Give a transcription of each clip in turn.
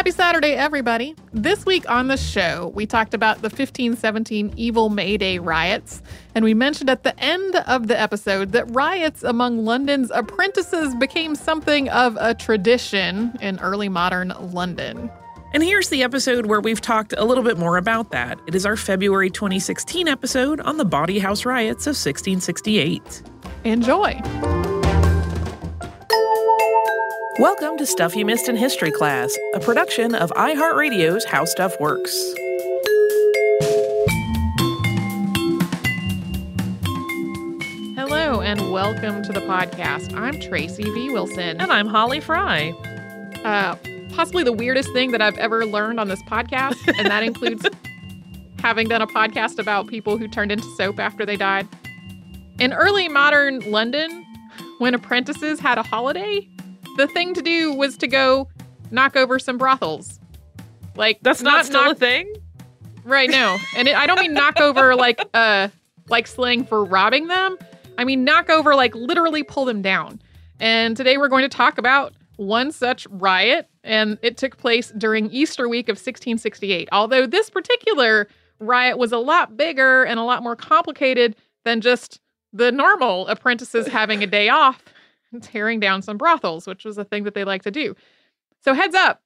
Happy Saturday, everybody. This week on the show, we talked about the 1517 evil May Day riots, and we mentioned at the end of the episode that riots among London's apprentices became something of a tradition in early modern London. And here's the episode where we've talked a little bit more about that. It is our February 2016 episode on the Bawdy House riots of 1668. Enjoy. Welcome to Stuff You Missed in History Class, a production of iHeartRadio's How Stuff Works. Hello, and welcome to the podcast. I'm Tracy V. Wilson. And I'm Holly Fry. Uh, possibly the weirdest thing that I've ever learned on this podcast, and that includes having done a podcast about people who turned into soap after they died. In early modern London, when apprentices had a holiday, the thing to do was to go knock over some brothels. Like that's not, not still knock- a thing, right? No, and it, I don't mean knock over like uh like slang for robbing them. I mean knock over like literally pull them down. And today we're going to talk about one such riot, and it took place during Easter week of 1668. Although this particular riot was a lot bigger and a lot more complicated than just the normal apprentices having a day off tearing down some brothels, which was a thing that they like to do. So, heads up,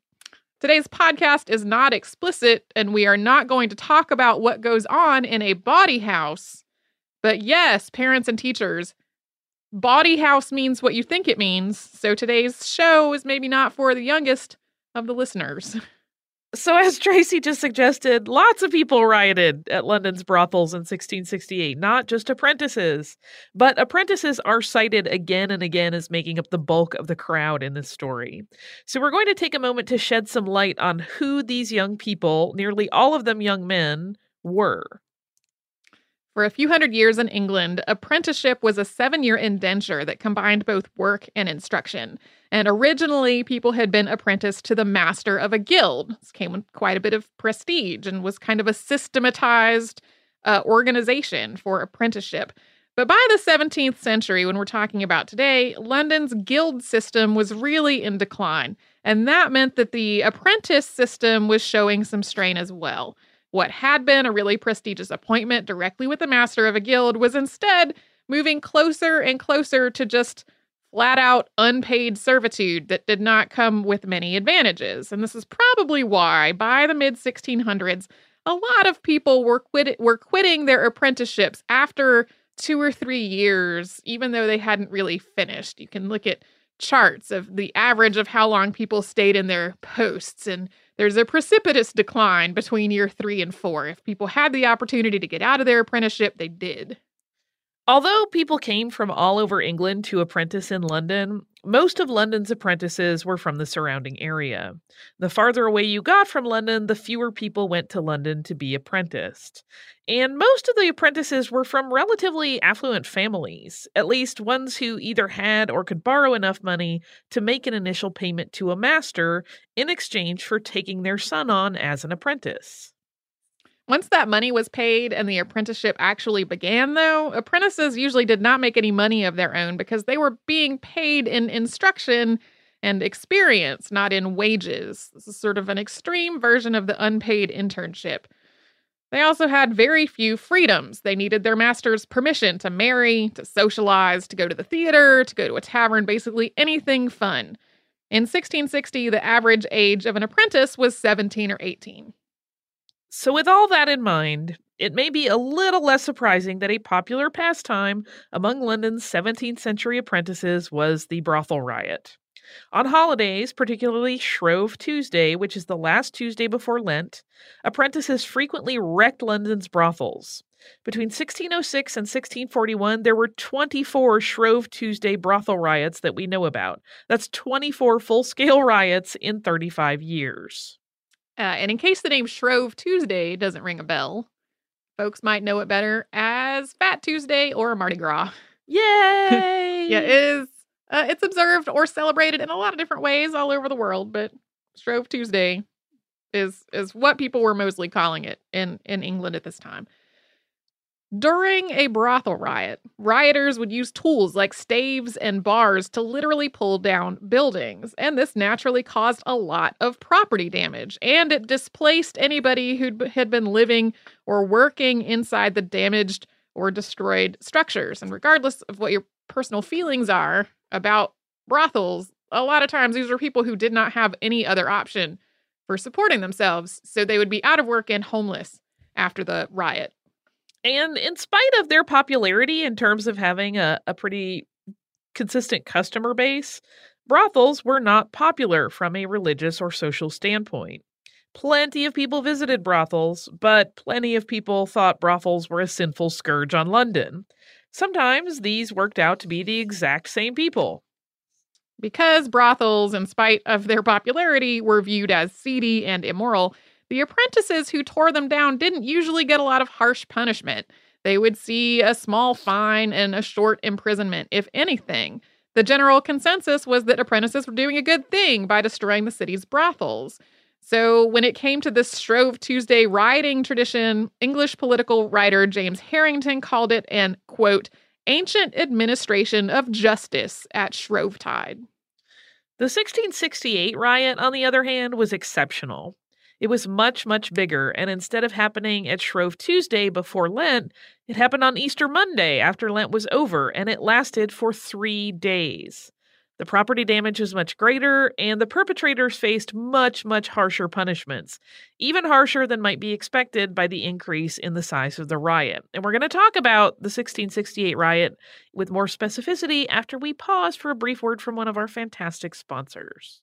today's podcast is not explicit, and we are not going to talk about what goes on in a bawdy house. But yes, parents and teachers, bawdy house means what you think it means. So, today's show is maybe not for the youngest of the listeners. So, as Tracy just suggested, lots of people rioted at London's brothels in 1668, not just apprentices. But apprentices are cited again and again as making up the bulk of the crowd in this story. So, we're going to take a moment to shed some light on who these young people, nearly all of them young men, were. For a few hundred years in England, apprenticeship was a seven year indenture that combined both work and instruction. And originally, people had been apprenticed to the master of a guild. This came with quite a bit of prestige and was kind of a systematized uh, organization for apprenticeship. But by the 17th century, when we're talking about today, London's guild system was really in decline. And that meant that the apprentice system was showing some strain as well. What had been a really prestigious appointment directly with the master of a guild was instead moving closer and closer to just flat out unpaid servitude that did not come with many advantages. And this is probably why, by the mid 1600s, a lot of people were, quit- were quitting their apprenticeships after two or three years, even though they hadn't really finished. You can look at charts of the average of how long people stayed in their posts, and there's a precipitous decline between year three and four. If people had the opportunity to get out of their apprenticeship, they did. Although people came from all over England to apprentice in London, most of London's apprentices were from the surrounding area. The farther away you got from London, the fewer people went to London to be apprenticed. And most of the apprentices were from relatively affluent families, at least ones who either had or could borrow enough money to make an initial payment to a master in exchange for taking their son on as an apprentice. Once that money was paid and the apprenticeship actually began, though, apprentices usually did not make any money of their own because they were being paid in instruction and experience, not in wages. This is sort of an extreme version of the unpaid internship. They also had very few freedoms. They needed their master's permission to marry, to socialize, to go to the theater, to go to a tavern, basically anything fun. In 1660, the average age of an apprentice was 17 or 18. So, with all that in mind, it may be a little less surprising that a popular pastime among London's 17th century apprentices was the brothel riot. On holidays, particularly Shrove Tuesday, which is the last Tuesday before Lent, apprentices frequently wrecked London's brothels. Between 1606 and 1641, there were 24 Shrove Tuesday brothel riots that we know about. That's 24 full scale riots in 35 years. Uh, and in case the name Shrove Tuesday doesn't ring a bell, folks might know it better as Fat Tuesday or Mardi Gras. Yay! yeah, it is. Uh, it's observed or celebrated in a lot of different ways all over the world, but Shrove Tuesday is is what people were mostly calling it in in England at this time. During a brothel riot, rioters would use tools like staves and bars to literally pull down buildings, and this naturally caused a lot of property damage, and it displaced anybody who had been living or working inside the damaged or destroyed structures. And regardless of what your personal feelings are about brothels, a lot of times these are people who did not have any other option for supporting themselves, so they would be out of work and homeless after the riot. And in spite of their popularity in terms of having a, a pretty consistent customer base, brothels were not popular from a religious or social standpoint. Plenty of people visited brothels, but plenty of people thought brothels were a sinful scourge on London. Sometimes these worked out to be the exact same people. Because brothels, in spite of their popularity, were viewed as seedy and immoral, the apprentices who tore them down didn't usually get a lot of harsh punishment. They would see a small fine and a short imprisonment, if anything. The general consensus was that apprentices were doing a good thing by destroying the city's brothels. So, when it came to this Shrove Tuesday rioting tradition, English political writer James Harrington called it an, quote, ancient administration of justice at Shrovetide. The 1668 riot, on the other hand, was exceptional. It was much, much bigger, and instead of happening at Shrove Tuesday before Lent, it happened on Easter Monday after Lent was over, and it lasted for three days. The property damage was much greater, and the perpetrators faced much, much harsher punishments, even harsher than might be expected by the increase in the size of the riot. And we're going to talk about the 1668 riot with more specificity after we pause for a brief word from one of our fantastic sponsors.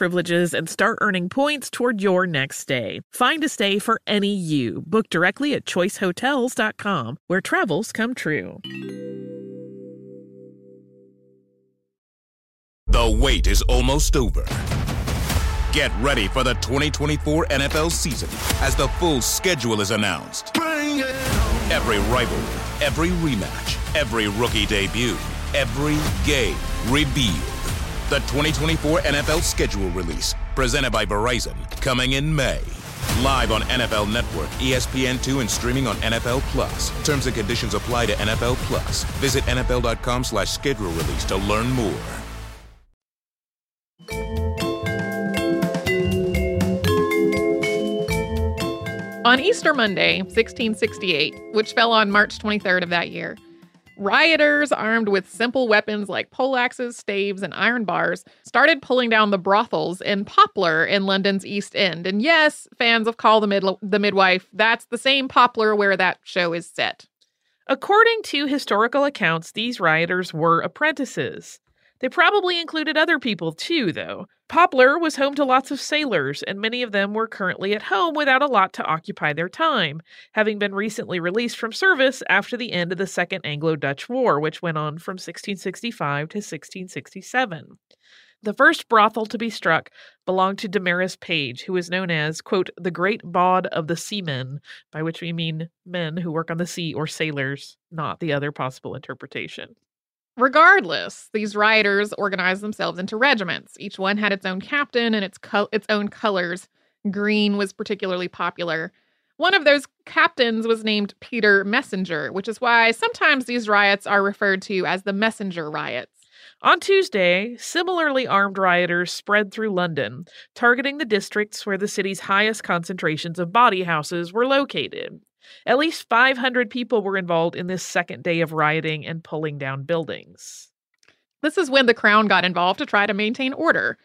privileges and start earning points toward your next stay. Find a stay for any you. Book directly at choicehotels.com, where travels come true. The wait is almost over. Get ready for the 2024 NFL season as the full schedule is announced. Every rivalry, every rematch, every rookie debut, every game revealed. The 2024 NFL schedule release, presented by Verizon, coming in May. Live on NFL Network, ESPN2, and streaming on NFL Plus. Terms and conditions apply to NFL Plus. Visit NFL.com slash schedule release to learn more. On Easter Monday, 1668, which fell on March 23rd of that year, rioters armed with simple weapons like poleaxes, staves, and iron bars started pulling down the brothels in Poplar in London's East End. And yes, fans of Call the, Mid- the Midwife, that's the same Poplar where that show is set. According to historical accounts, these rioters were apprentices. They probably included other people too, though. Poplar was home to lots of sailors, and many of them were currently at home without a lot to occupy their time, having been recently released from service after the end of the Second Anglo Dutch War, which went on from 1665 to 1667. The first brothel to be struck belonged to Damaris Page, who is known as, quote, the great bawd of the seamen, by which we mean men who work on the sea or sailors, not the other possible interpretation. Regardless, these rioters organized themselves into regiments. Each one had its own captain and its co- its own colors. Green was particularly popular. One of those captains was named Peter Messenger, which is why sometimes these riots are referred to as the Messenger riots. On Tuesday, similarly armed rioters spread through London, targeting the districts where the city's highest concentrations of bawdy houses were located. At least 500 people were involved in this second day of rioting and pulling down buildings. This is when the crown got involved to try to maintain order.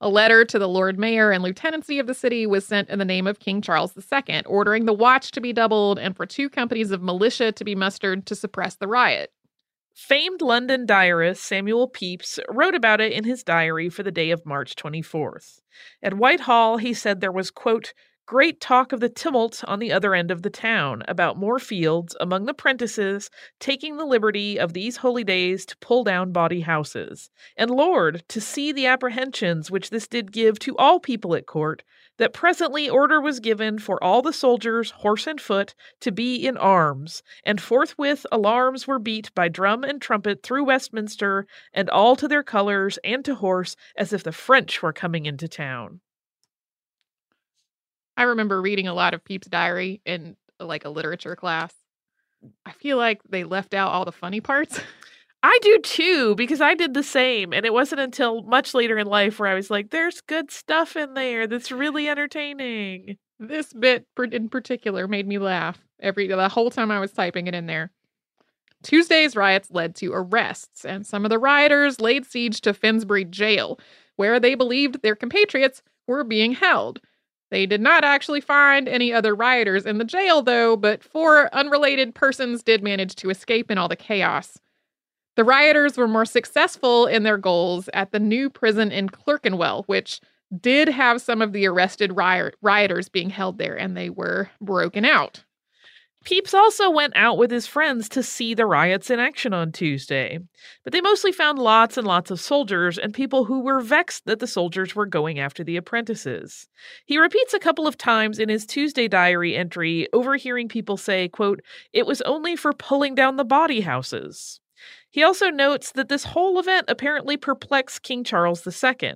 A letter to the Lord Mayor and Lieutenancy of the city was sent in the name of King Charles II, ordering the watch to be doubled and for two companies of militia to be mustered to suppress the riot. Famed London diarist Samuel Pepys wrote about it in his diary for the day of March 24th. At Whitehall, he said there was, quote, Great talk of the tumult on the other end of the town about Moor Fields among the prentices taking the liberty of these holy days to pull down bawdy houses. And Lord, to see the apprehensions which this did give to all people at court, that presently order was given for all the soldiers, horse and foot, to be in arms, and forthwith alarms were beat by drum and trumpet through Westminster, and all to their colours and to horse, as if the French were coming into town. I remember reading a lot of Pepys Diary in uh, like a literature class. I feel like they left out all the funny parts. I do too, because I did the same. And it wasn't until much later in life where I was like, there's good stuff in there that's really entertaining. This bit in particular made me laugh every the whole time I was typing it in there. Tuesday's riots led to arrests, and some of the rioters laid siege to Finsbury jail, where they believed their compatriots were being held. They did not actually find any other rioters in the jail, though, but four unrelated persons did manage to escape in all the chaos. The rioters were more successful in their goals at the new prison in Clerkenwell, which did have some of the arrested riot- rioters being held there, and they were broken out. Pepys also went out with his friends to see the riots in action on Tuesday, but they mostly found lots and lots of soldiers and people who were vexed that the soldiers were going after the apprentices. He repeats a couple of times in his Tuesday diary entry overhearing people say, quote, "It was only for pulling down the bawdy houses." He also notes that this whole event apparently perplexed King Charles II.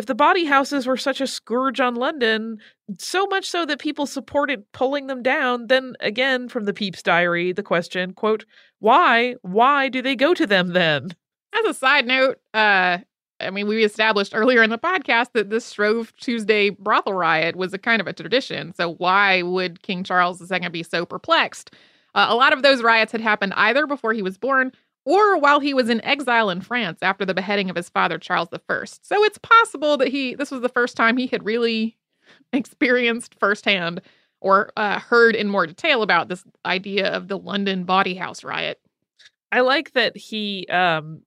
If the bawdy houses were such a scourge on London, so much so that people supported pulling them down, then again from the Pepys diary, the question, quote, why, why do they go to them then? As a side note, uh, I mean, we established earlier in the podcast that this Shrove Tuesday brothel riot was a kind of a tradition. So why would King Charles II be so perplexed? Uh, a lot of those riots had happened either before he was born or while he was in exile in France after the beheading of his father Charles I. So it's possible that he this was the first time he had really experienced firsthand or uh, heard in more detail about this idea of the London bawdy House riot. I like that he um,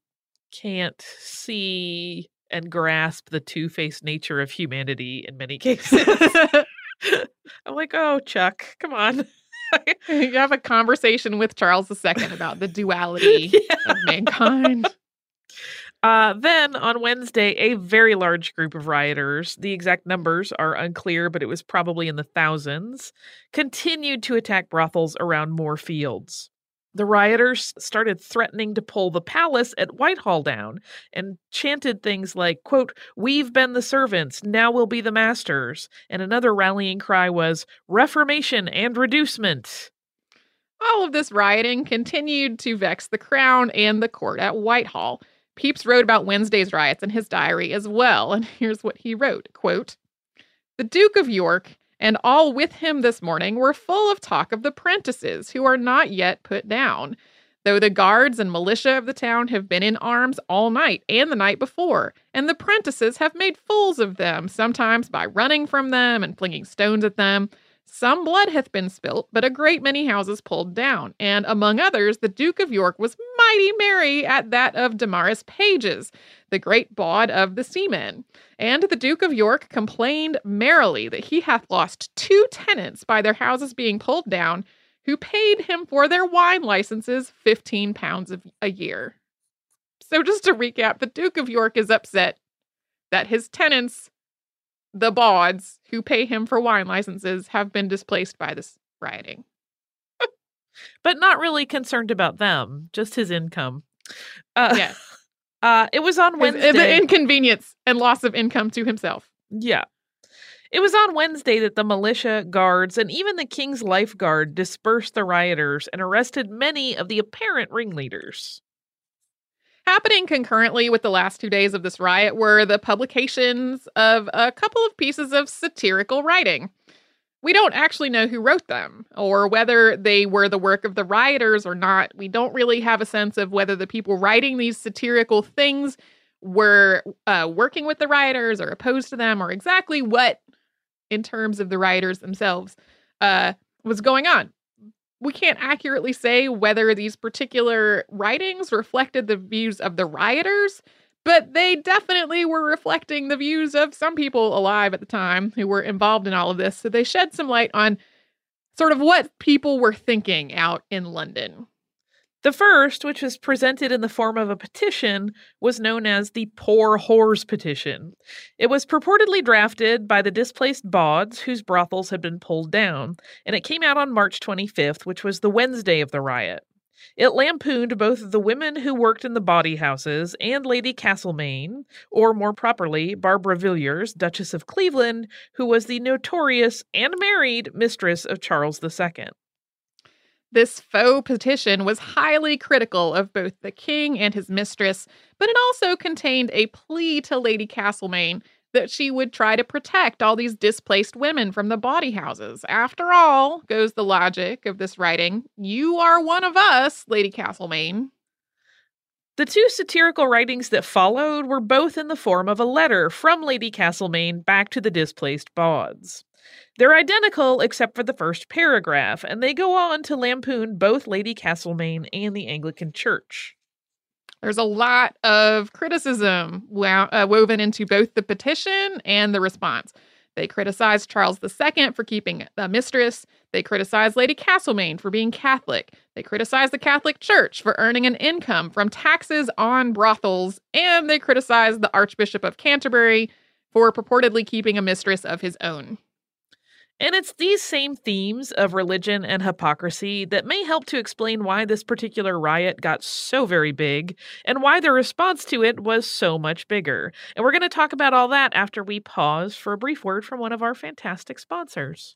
can't see and grasp the two-faced nature of humanity in many cases. I'm like, oh, Chuck, come on. you have a conversation with Charles II about the duality yeah. of mankind. Uh, then on Wednesday, a very large group of rioters, the exact numbers are unclear, but it was probably in the thousands, continued to attack brothels around Moor Fields. The rioters started threatening to pull the palace at Whitehall down and chanted things like, quote, We've been the servants, now we'll be the masters. And another rallying cry was, Reformation and reducement. All of this rioting continued to vex the crown and the court at Whitehall. Pepys wrote about Wednesday's riots in his diary as well, and here's what he wrote, quote, The Duke of York and all with him this morning were full of talk of the prentices who are not yet put down, though the guards and militia of the town have been in arms all night and the night before, and the prentices have made fools of them, sometimes by running from them and flinging stones at them, some blood hath been spilt, but a great many houses pulled down, and among others, the Duke of York was mighty merry at that of Damaris Pages, the great bawd of the seamen. And the Duke of York complained merrily that he hath lost two tenants by their houses being pulled down, who paid him for their wine licenses fifteen pounds a year. So, just to recap, the Duke of York is upset that his tenants the bawds who pay him for wine licenses have been displaced by this rioting. but not really concerned about them, just his income. Uh, yes. Uh, it was on Wednesday. the inconvenience and loss of income to himself. Yeah. It was on Wednesday that the militia, guards, and even the King's Life Guard dispersed the rioters and arrested many of the apparent ringleaders. Happening concurrently with the last two days of this riot were the publications of a couple of pieces of satirical writing. We don't actually know who wrote them or whether they were the work of the rioters or not. We don't really have a sense of whether the people writing these satirical things were uh, working with the rioters or opposed to them or exactly what, in terms of the rioters themselves, uh, was going on we can't accurately say whether these particular writings reflected the views of the rioters, but they definitely were reflecting the views of some people alive at the time who were involved in all of this. So they shed some light on sort of what people were thinking out in London. The first, which was presented in the form of a petition, was known as the Poor Whores Petition. It was purportedly drafted by the displaced bawds whose brothels had been pulled down, and it came out on March 25th, which was the Wednesday of the riot. It lampooned both the women who worked in the bawdy houses and Lady Castlemaine, or more properly, Barbara Villiers, Duchess of Cleveland, who was the notorious and married mistress of Charles II. This faux petition was highly critical of both the king and his mistress, but it also contained a plea to Lady Castlemaine that she would try to protect all these displaced women from the bawdy houses. After all, goes the logic of this writing, you are one of us, Lady Castlemaine. The two satirical writings that followed were both in the form of a letter from Lady Castlemaine back to the displaced bawds. They're identical except for the first paragraph, and they go on to lampoon both Lady Castlemaine and the Anglican Church. There's a lot of criticism wo- uh, woven into both the petition and the response. They criticized Charles II for keeping a mistress. They criticized Lady Castlemaine for being Catholic. They criticized the Catholic Church for earning an income from taxes on brothels. And they criticized the Archbishop of Canterbury for purportedly keeping a mistress of his own. And it's these same themes of religion and hypocrisy that may help to explain why this particular riot got so very big and why the response to it was so much bigger. And we're going to talk about all that after we pause for a brief word from one of our fantastic sponsors.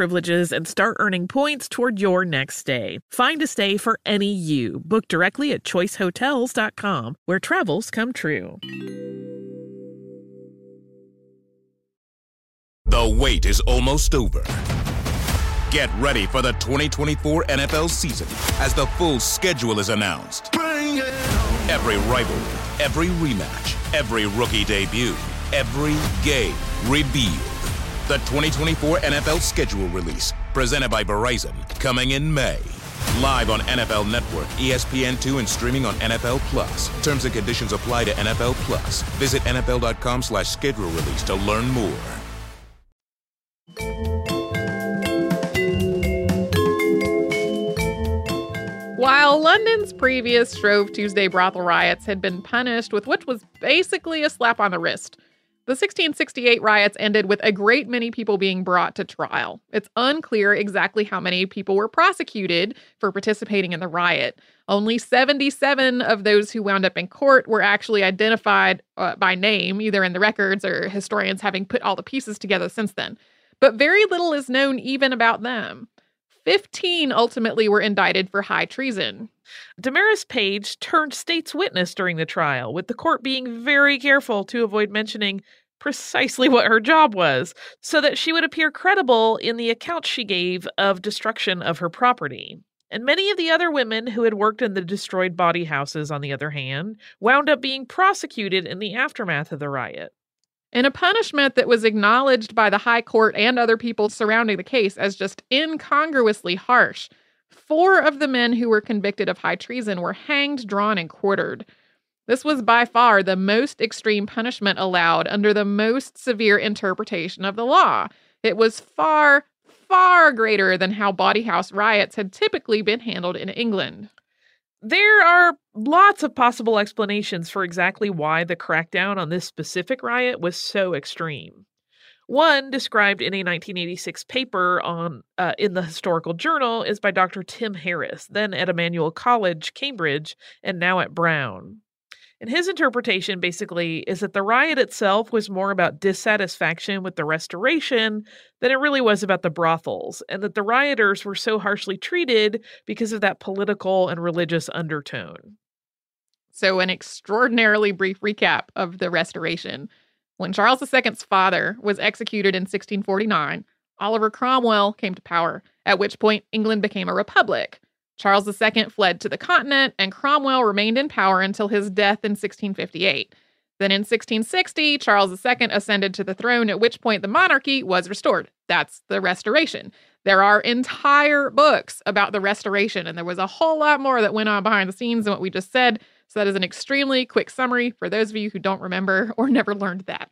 Privileges and start earning points toward your next stay. Find a stay for any you. Book directly at choicehotels.com, where travels come true. The wait is almost over. Get ready for the 2024 NFL season as the full schedule is announced. Every rivalry, every rematch, every rookie debut, every game revealed. The 2024 NFL schedule release, presented by Verizon, coming in May. Live on NFL Network, ESPN2, and streaming on NFL Plus. Terms and conditions apply to NFL Plus. Visit NFL.com slash schedule release to learn more. While London's previous Shrove Tuesday brothel riots had been punished with what was basically a slap on the wrist, the 1668 riots ended with a great many people being brought to trial. It's unclear exactly how many people were prosecuted for participating in the riot. Only 77 of those who wound up in court were actually identified uh, by name, either in the records or historians having put all the pieces together since then. But very little is known even about them. 15 ultimately were indicted for high treason. Damaris Page turned state's witness during the trial, with the court being very careful to avoid mentioning precisely what her job was, so that she would appear credible in the accounts she gave of destruction of her property. And many of the other women who had worked in the destroyed bawdy houses, on the other hand, wound up being prosecuted in the aftermath of the riot in a punishment that was acknowledged by the High Court and other people surrounding the case as just incongruously harsh. Four of the men who were convicted of high treason were hanged, drawn, and quartered. This was by far the most extreme punishment allowed under the most severe interpretation of the law. It was far, far greater than how bawdy house riots had typically been handled in England. There are lots of possible explanations for exactly why the crackdown on this specific riot was so extreme. One, described in a 1986 paper on uh, in the Historical Journal, is by Dr. Tim Harris, then at Emmanuel College, Cambridge, and now at Brown. And his interpretation basically is that the riot itself was more about dissatisfaction with the restoration than it really was about the brothels, and that the rioters were so harshly treated because of that political and religious undertone. So, an extraordinarily brief recap of the restoration. When Charles II's father was executed in 1649, Oliver Cromwell came to power, at which point England became a republic. Charles II fled to the continent, and Cromwell remained in power until his death in 1658. Then in 1660, Charles II ascended to the throne, at which point the monarchy was restored. That's the restoration. There are entire books about the restoration, and there was a whole lot more that went on behind the scenes than what we just said. So, that is an extremely quick summary for those of you who don't remember or never learned that.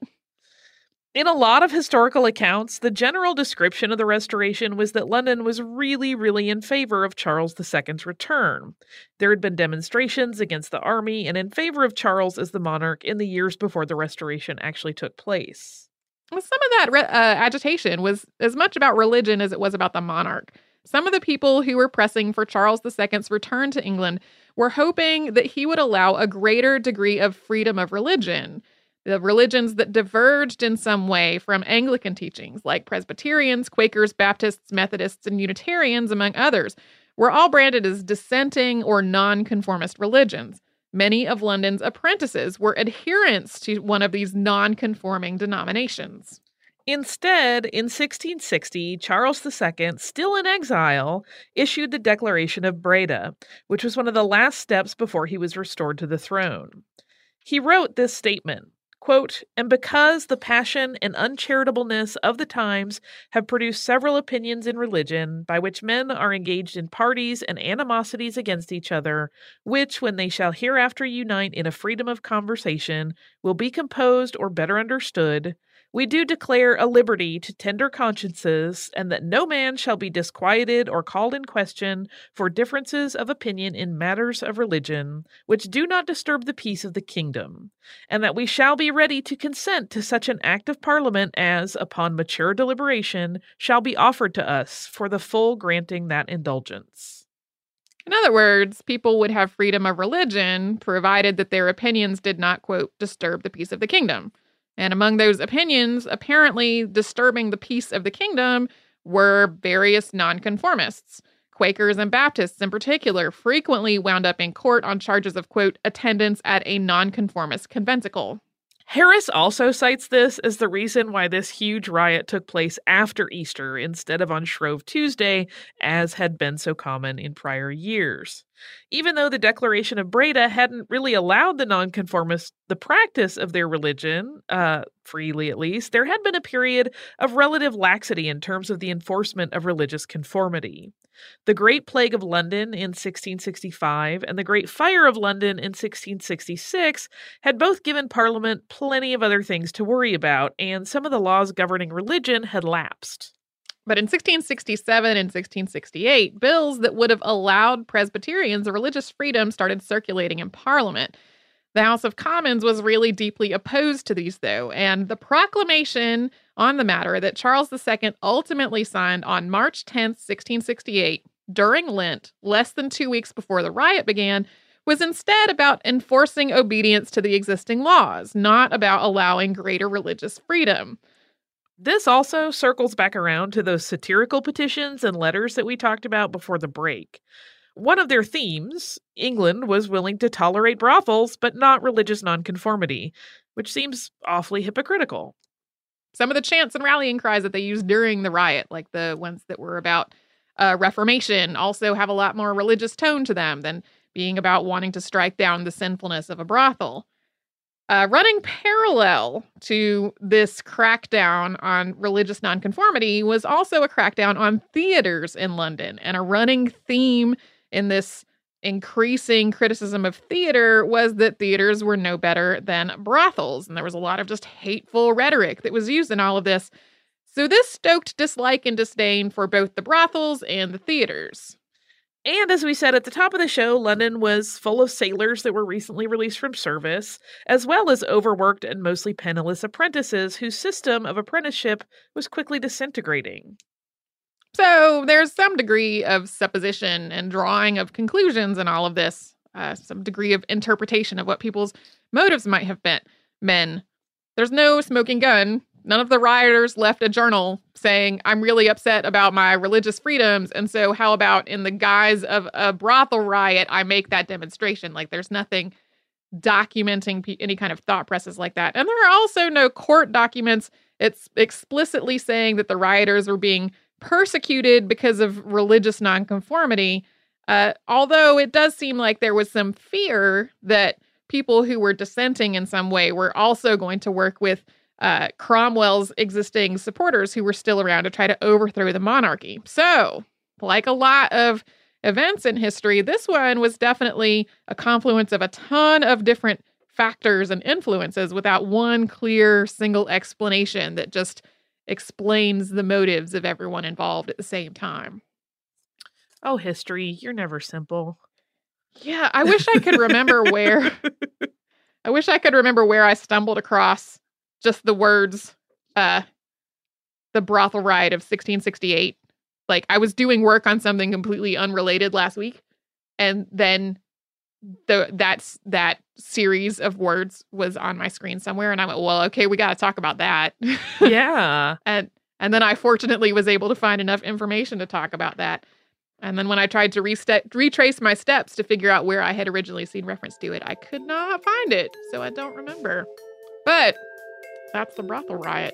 In a lot of historical accounts, the general description of the Restoration was that London was really, really in favor of Charles II's return. There had been demonstrations against the army and in favor of Charles as the monarch in the years before the Restoration actually took place. Well, some of that re- uh, agitation was as much about religion as it was about the monarch. Some of the people who were pressing for Charles II's return to England were hoping that he would allow a greater degree of freedom of religion the religions that diverged in some way from Anglican teachings, like Presbyterians, Quakers, Baptists, Methodists, and Unitarians, among others, were all branded as dissenting or nonconformist religions. Many of London's apprentices were adherents to one of these nonconforming denominations. Instead, in 1660, Charles II, still in exile, issued the Declaration of Breda, which was one of the last steps before he was restored to the throne. He wrote this statement Quote, and because the passion and uncharitableness of the times have produced several opinions in religion, by which men are engaged in parties and animosities against each other, which, when they shall hereafter unite in a freedom of conversation, will be composed or better understood, We do declare a liberty to tender consciences, and that no man shall be disquieted or called in question for differences of opinion in matters of religion, which do not disturb the peace of the kingdom, and that we shall be ready to consent to such an act of parliament as, upon mature deliberation, shall be offered to us for the full granting that indulgence. In other words, people would have freedom of religion, provided that their opinions did not, quote, disturb the peace of the kingdom. And among those opinions, apparently disturbing the peace of the kingdom were various nonconformists. Quakers and Baptists, in particular, frequently wound up in court on charges of, quote, attendance at a nonconformist conventicle. Harris also cites this as the reason why this huge riot took place after Easter instead of on Shrove Tuesday, as had been so common in prior years. Even though the Declaration of Breda hadn't really allowed the nonconformists the practice of their religion, uh, freely at least, there had been a period of relative laxity in terms of the enforcement of religious conformity. The Great Plague of London in 1665 and the Great Fire of London in 1666 had both given Parliament plenty of other things to worry about, and some of the laws governing religion had lapsed. But in 1667 and 1668, bills that would have allowed Presbyterians religious freedom started circulating in Parliament. The House of Commons was really deeply opposed to these, though, and the proclamation on the matter that Charles II ultimately signed on March 10, 1668, during Lent, less than two weeks before the riot began, was instead about enforcing obedience to the existing laws, not about allowing greater religious freedom. This also circles back around to those satirical petitions and letters that we talked about before the break. One of their themes, England was willing to tolerate brothels, but not religious nonconformity, which seems awfully hypocritical. Some of the chants and rallying cries that they used during the riot, like the ones that were about uh, Reformation, also have a lot more religious tone to them than being about wanting to strike down the sinfulness of a brothel. Uh, running parallel to this crackdown on religious nonconformity was also a crackdown on theaters in London. And a running theme in this increasing criticism of theater was that theaters were no better than brothels. And there was a lot of just hateful rhetoric that was used in all of this. So this stoked dislike and disdain for both the brothels and the theaters. And as we said at the top of the show, London was full of sailors that were recently released from service, as well as overworked and mostly penniless apprentices whose system of apprenticeship was quickly disintegrating. So there's some degree of supposition and drawing of conclusions in all of this, uh, some degree of interpretation of what people's motives might have been. Men, there's no smoking gun None of the rioters left a journal saying, I'm really upset about my religious freedoms. And so, how about in the guise of a brothel riot, I make that demonstration? Like, there's nothing documenting any kind of thought process like that. And there are also no court documents. It's explicitly saying that the rioters were being persecuted because of religious nonconformity. Uh, although it does seem like there was some fear that people who were dissenting in some way were also going to work with uh, Cromwell's existing supporters who were still around to try to overthrow the monarchy. So, like a lot of events in history, this one was definitely a confluence of a ton of different factors and influences without one clear single explanation that just explains the motives of everyone involved at the same time. Oh, history, you're never simple. Yeah, I wish I could remember where I wish I could remember where I stumbled across just the words uh the brothel riot of 1668 like i was doing work on something completely unrelated last week and then the that's that series of words was on my screen somewhere and i went well okay we got to talk about that. Yeah. And and then i fortunately was able to find enough information to talk about that. And then when i tried to reste- retrace my steps to figure out where i had originally seen reference to it i could not find it so i don't remember. But that's the brothel riot.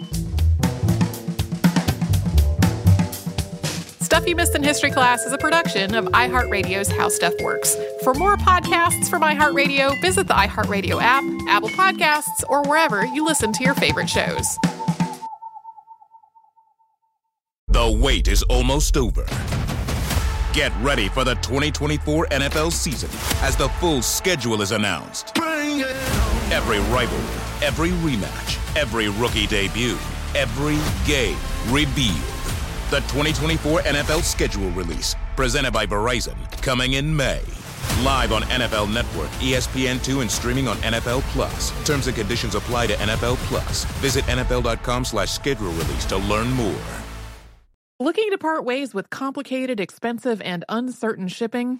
Stuff You Missed in History Class is a production of iHeartRadio's How Stuff Works. For more podcasts from iHeartRadio, visit the iHeartRadio app, Apple Podcasts, or wherever you listen to your favorite shows. The wait is almost over. Get ready for the 2024 NFL season as the full schedule is announced. Every rivalry, every rematch, every rookie debut, every game revealed. The 2024 NFL schedule release, presented by Verizon, coming in May. Live on NFL Network, ESPN2, and streaming on NFL Plus. Terms and conditions apply to NFL Plus. Visit NFL.com slash schedule release to learn more. Looking to part ways with complicated, expensive, and uncertain shipping?